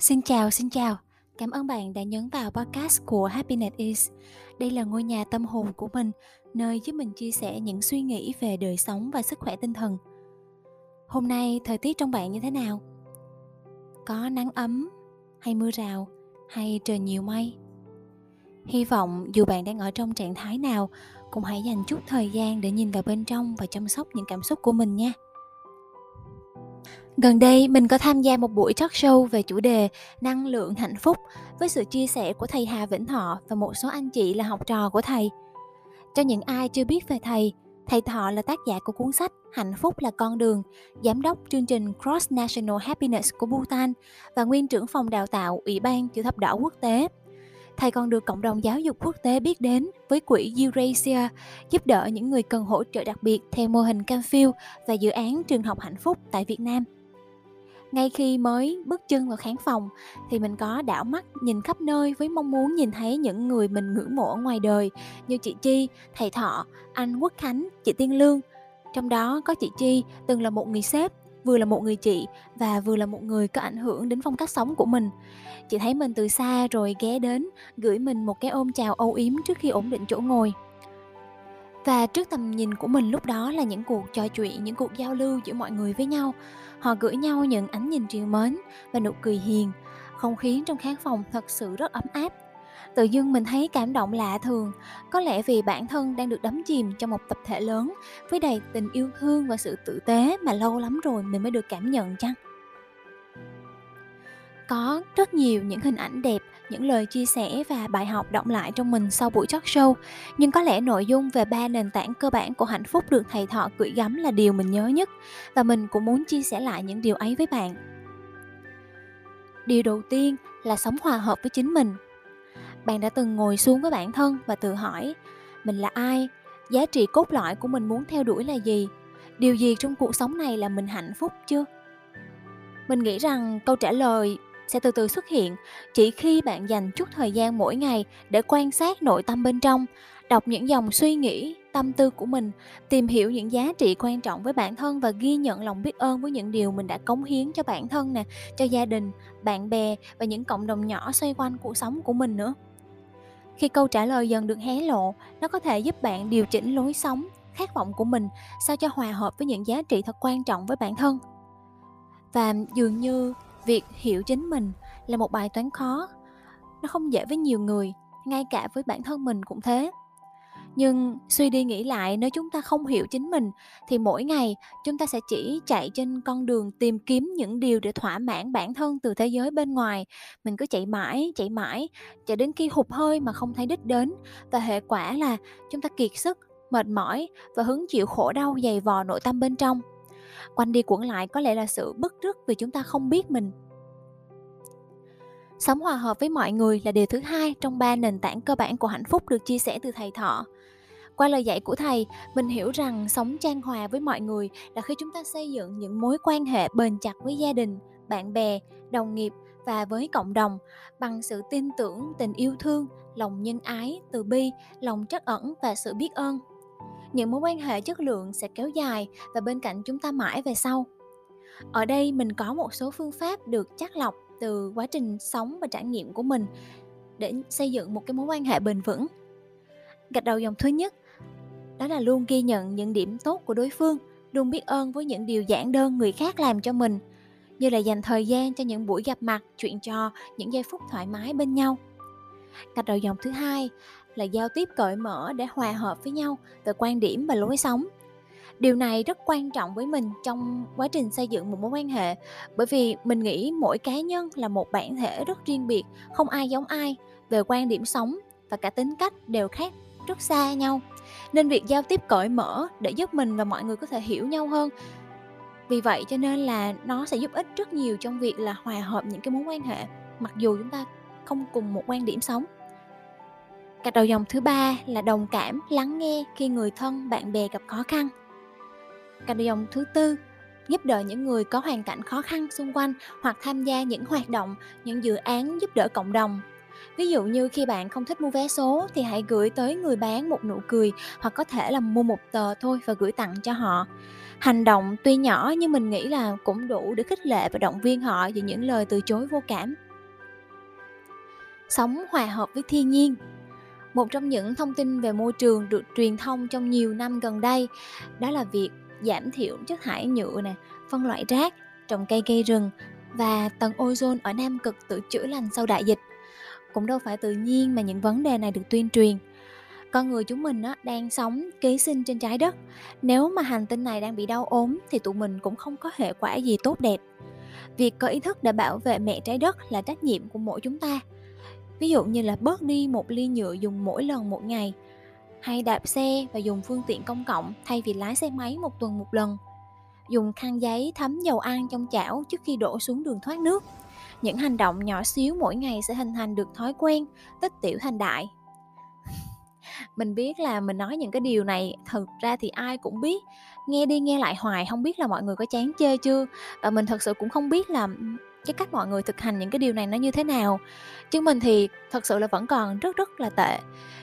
Xin chào, xin chào. Cảm ơn bạn đã nhấn vào podcast của Happiness Is. Đây là ngôi nhà tâm hồn của mình, nơi giúp mình chia sẻ những suy nghĩ về đời sống và sức khỏe tinh thần. Hôm nay thời tiết trong bạn như thế nào? Có nắng ấm hay mưa rào hay trời nhiều mây? Hy vọng dù bạn đang ở trong trạng thái nào, cũng hãy dành chút thời gian để nhìn vào bên trong và chăm sóc những cảm xúc của mình nha. Gần đây mình có tham gia một buổi talk show về chủ đề năng lượng hạnh phúc với sự chia sẻ của thầy Hà Vĩnh Thọ và một số anh chị là học trò của thầy. Cho những ai chưa biết về thầy, thầy Thọ là tác giả của cuốn sách Hạnh phúc là con đường, giám đốc chương trình Cross National Happiness của Bhutan và nguyên trưởng phòng đào tạo Ủy ban chữ thập đỏ quốc tế. Thầy còn được cộng đồng giáo dục quốc tế biết đến với quỹ Eurasia, giúp đỡ những người cần hỗ trợ đặc biệt theo mô hình Canfield và dự án trường học hạnh phúc tại Việt Nam ngay khi mới bước chân vào khán phòng thì mình có đảo mắt nhìn khắp nơi với mong muốn nhìn thấy những người mình ngưỡng mộ ngoài đời như chị Chi, thầy Thọ, anh Quốc Khánh, chị Tiên Lương. Trong đó có chị Chi từng là một người sếp, vừa là một người chị và vừa là một người có ảnh hưởng đến phong cách sống của mình. Chị thấy mình từ xa rồi ghé đến, gửi mình một cái ôm chào âu yếm trước khi ổn định chỗ ngồi. Và trước tầm nhìn của mình lúc đó là những cuộc trò chuyện, những cuộc giao lưu giữa mọi người với nhau Họ gửi nhau những ánh nhìn trìu mến và nụ cười hiền. Không khí trong khán phòng thật sự rất ấm áp. Tự dưng mình thấy cảm động lạ thường, có lẽ vì bản thân đang được đắm chìm trong một tập thể lớn với đầy tình yêu thương và sự tử tế mà lâu lắm rồi mình mới được cảm nhận chăng? Có rất nhiều những hình ảnh đẹp, những lời chia sẻ và bài học động lại trong mình sau buổi talk show, nhưng có lẽ nội dung về ba nền tảng cơ bản của hạnh phúc được thầy thọ gửi gắm là điều mình nhớ nhất và mình cũng muốn chia sẻ lại những điều ấy với bạn. Điều đầu tiên là sống hòa hợp với chính mình. Bạn đã từng ngồi xuống với bản thân và tự hỏi, mình là ai? Giá trị cốt lõi của mình muốn theo đuổi là gì? Điều gì trong cuộc sống này là mình hạnh phúc chưa? Mình nghĩ rằng câu trả lời sẽ từ từ xuất hiện, chỉ khi bạn dành chút thời gian mỗi ngày để quan sát nội tâm bên trong, đọc những dòng suy nghĩ, tâm tư của mình, tìm hiểu những giá trị quan trọng với bản thân và ghi nhận lòng biết ơn với những điều mình đã cống hiến cho bản thân nè, cho gia đình, bạn bè và những cộng đồng nhỏ xoay quanh cuộc sống của mình nữa. Khi câu trả lời dần được hé lộ, nó có thể giúp bạn điều chỉnh lối sống, khát vọng của mình sao cho hòa hợp với những giá trị thật quan trọng với bản thân. Và dường như việc hiểu chính mình là một bài toán khó. Nó không dễ với nhiều người, ngay cả với bản thân mình cũng thế. Nhưng suy đi nghĩ lại, nếu chúng ta không hiểu chính mình, thì mỗi ngày chúng ta sẽ chỉ chạy trên con đường tìm kiếm những điều để thỏa mãn bản thân từ thế giới bên ngoài. Mình cứ chạy mãi chạy mãi chạy đến khi hụt hơi mà không thấy đích đến. Và hệ quả là chúng ta kiệt sức, mệt mỏi và hứng chịu khổ đau dày vò nội tâm bên trong quanh đi quẩn lại, có lẽ là sự bức rứt vì chúng ta không biết mình. Sống hòa hợp với mọi người là điều thứ hai trong ba nền tảng cơ bản của hạnh phúc được chia sẻ từ thầy thọ. Qua lời dạy của thầy, mình hiểu rằng sống trang hòa với mọi người là khi chúng ta xây dựng những mối quan hệ bền chặt với gia đình, bạn bè, đồng nghiệp và với cộng đồng bằng sự tin tưởng, tình yêu thương, lòng nhân ái, từ bi, lòng trắc ẩn và sự biết ơn những mối quan hệ chất lượng sẽ kéo dài và bên cạnh chúng ta mãi về sau. Ở đây mình có một số phương pháp được chắc lọc từ quá trình sống và trải nghiệm của mình để xây dựng một cái mối quan hệ bền vững. Gạch đầu dòng thứ nhất, đó là luôn ghi nhận những điểm tốt của đối phương, luôn biết ơn với những điều giản đơn người khác làm cho mình, như là dành thời gian cho những buổi gặp mặt, chuyện trò, những giây phút thoải mái bên nhau. Gạch đầu dòng thứ hai là giao tiếp cởi mở để hòa hợp với nhau về quan điểm và lối sống. Điều này rất quan trọng với mình trong quá trình xây dựng một mối quan hệ bởi vì mình nghĩ mỗi cá nhân là một bản thể rất riêng biệt không ai giống ai về quan điểm sống và cả tính cách đều khác rất xa nhau. Nên việc giao tiếp cởi mở để giúp mình và mọi người có thể hiểu nhau hơn. Vì vậy cho nên là nó sẽ giúp ích rất nhiều trong việc là hòa hợp những cái mối quan hệ mặc dù chúng ta không cùng một quan điểm sống Gạch đầu dòng thứ ba là đồng cảm, lắng nghe khi người thân, bạn bè gặp khó khăn. Gạch đầu dòng thứ tư giúp đỡ những người có hoàn cảnh khó khăn xung quanh hoặc tham gia những hoạt động, những dự án giúp đỡ cộng đồng. Ví dụ như khi bạn không thích mua vé số thì hãy gửi tới người bán một nụ cười hoặc có thể là mua một tờ thôi và gửi tặng cho họ. Hành động tuy nhỏ nhưng mình nghĩ là cũng đủ để khích lệ và động viên họ về những lời từ chối vô cảm. sống hòa hợp với thiên nhiên một trong những thông tin về môi trường được truyền thông trong nhiều năm gần đây đó là việc giảm thiểu chất thải nhựa nè phân loại rác trồng cây cây rừng và tầng ozone ở Nam Cực tự chữa lành sau đại dịch. Cũng đâu phải tự nhiên mà những vấn đề này được tuyên truyền. Con người chúng mình á, đang sống ký sinh trên trái đất. Nếu mà hành tinh này đang bị đau ốm thì tụi mình cũng không có hệ quả gì tốt đẹp. Việc có ý thức để bảo vệ mẹ trái đất là trách nhiệm của mỗi chúng ta. Ví dụ như là bớt đi một ly nhựa dùng mỗi lần một ngày, hay đạp xe và dùng phương tiện công cộng thay vì lái xe máy một tuần một lần dùng khăn giấy thấm dầu ăn trong chảo trước khi đổ xuống đường thoát nước. Những hành động nhỏ xíu mỗi ngày sẽ hình thành được thói quen, tích tiểu thành đại. mình biết là mình nói những cái điều này thực ra thì ai cũng biết nghe đi nghe lại hoài không biết là mọi người có chán chê chưa và mình thật sự cũng không biết là cái cách mọi người thực hành những cái điều này nó như thế nào? Chứ mình thì thật sự là vẫn còn rất rất là tệ.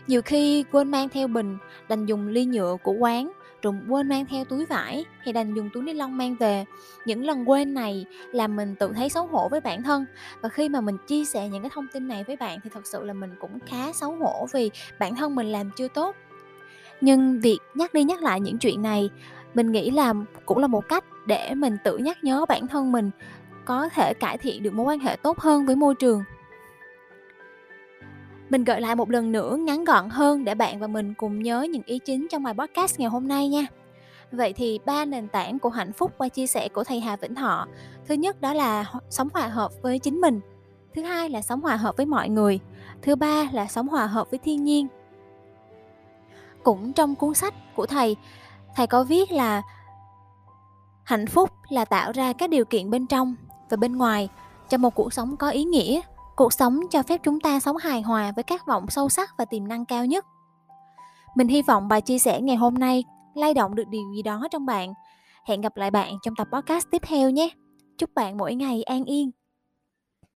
Nhiều khi quên mang theo bình, đành dùng ly nhựa của quán, rồi quên mang theo túi vải thì đành dùng túi ni lông mang về. Những lần quên này làm mình tự thấy xấu hổ với bản thân. Và khi mà mình chia sẻ những cái thông tin này với bạn thì thật sự là mình cũng khá xấu hổ vì bản thân mình làm chưa tốt. Nhưng việc nhắc đi nhắc lại những chuyện này, mình nghĩ là cũng là một cách để mình tự nhắc nhớ bản thân mình có thể cải thiện được mối quan hệ tốt hơn với môi trường mình gợi lại một lần nữa ngắn gọn hơn để bạn và mình cùng nhớ những ý chính trong bài podcast ngày hôm nay nha. Vậy thì ba nền tảng của hạnh phúc qua chia sẻ của thầy Hà Vĩnh Thọ. Thứ nhất đó là sống hòa hợp với chính mình. Thứ hai là sống hòa hợp với mọi người. Thứ ba là sống hòa hợp với thiên nhiên. Cũng trong cuốn sách của thầy, thầy có viết là hạnh phúc là tạo ra các điều kiện bên trong và bên ngoài cho một cuộc sống có ý nghĩa, cuộc sống cho phép chúng ta sống hài hòa với các vọng sâu sắc và tiềm năng cao nhất. Mình hy vọng bài chia sẻ ngày hôm nay lay động được điều gì đó trong bạn. Hẹn gặp lại bạn trong tập podcast tiếp theo nhé. Chúc bạn mỗi ngày an yên.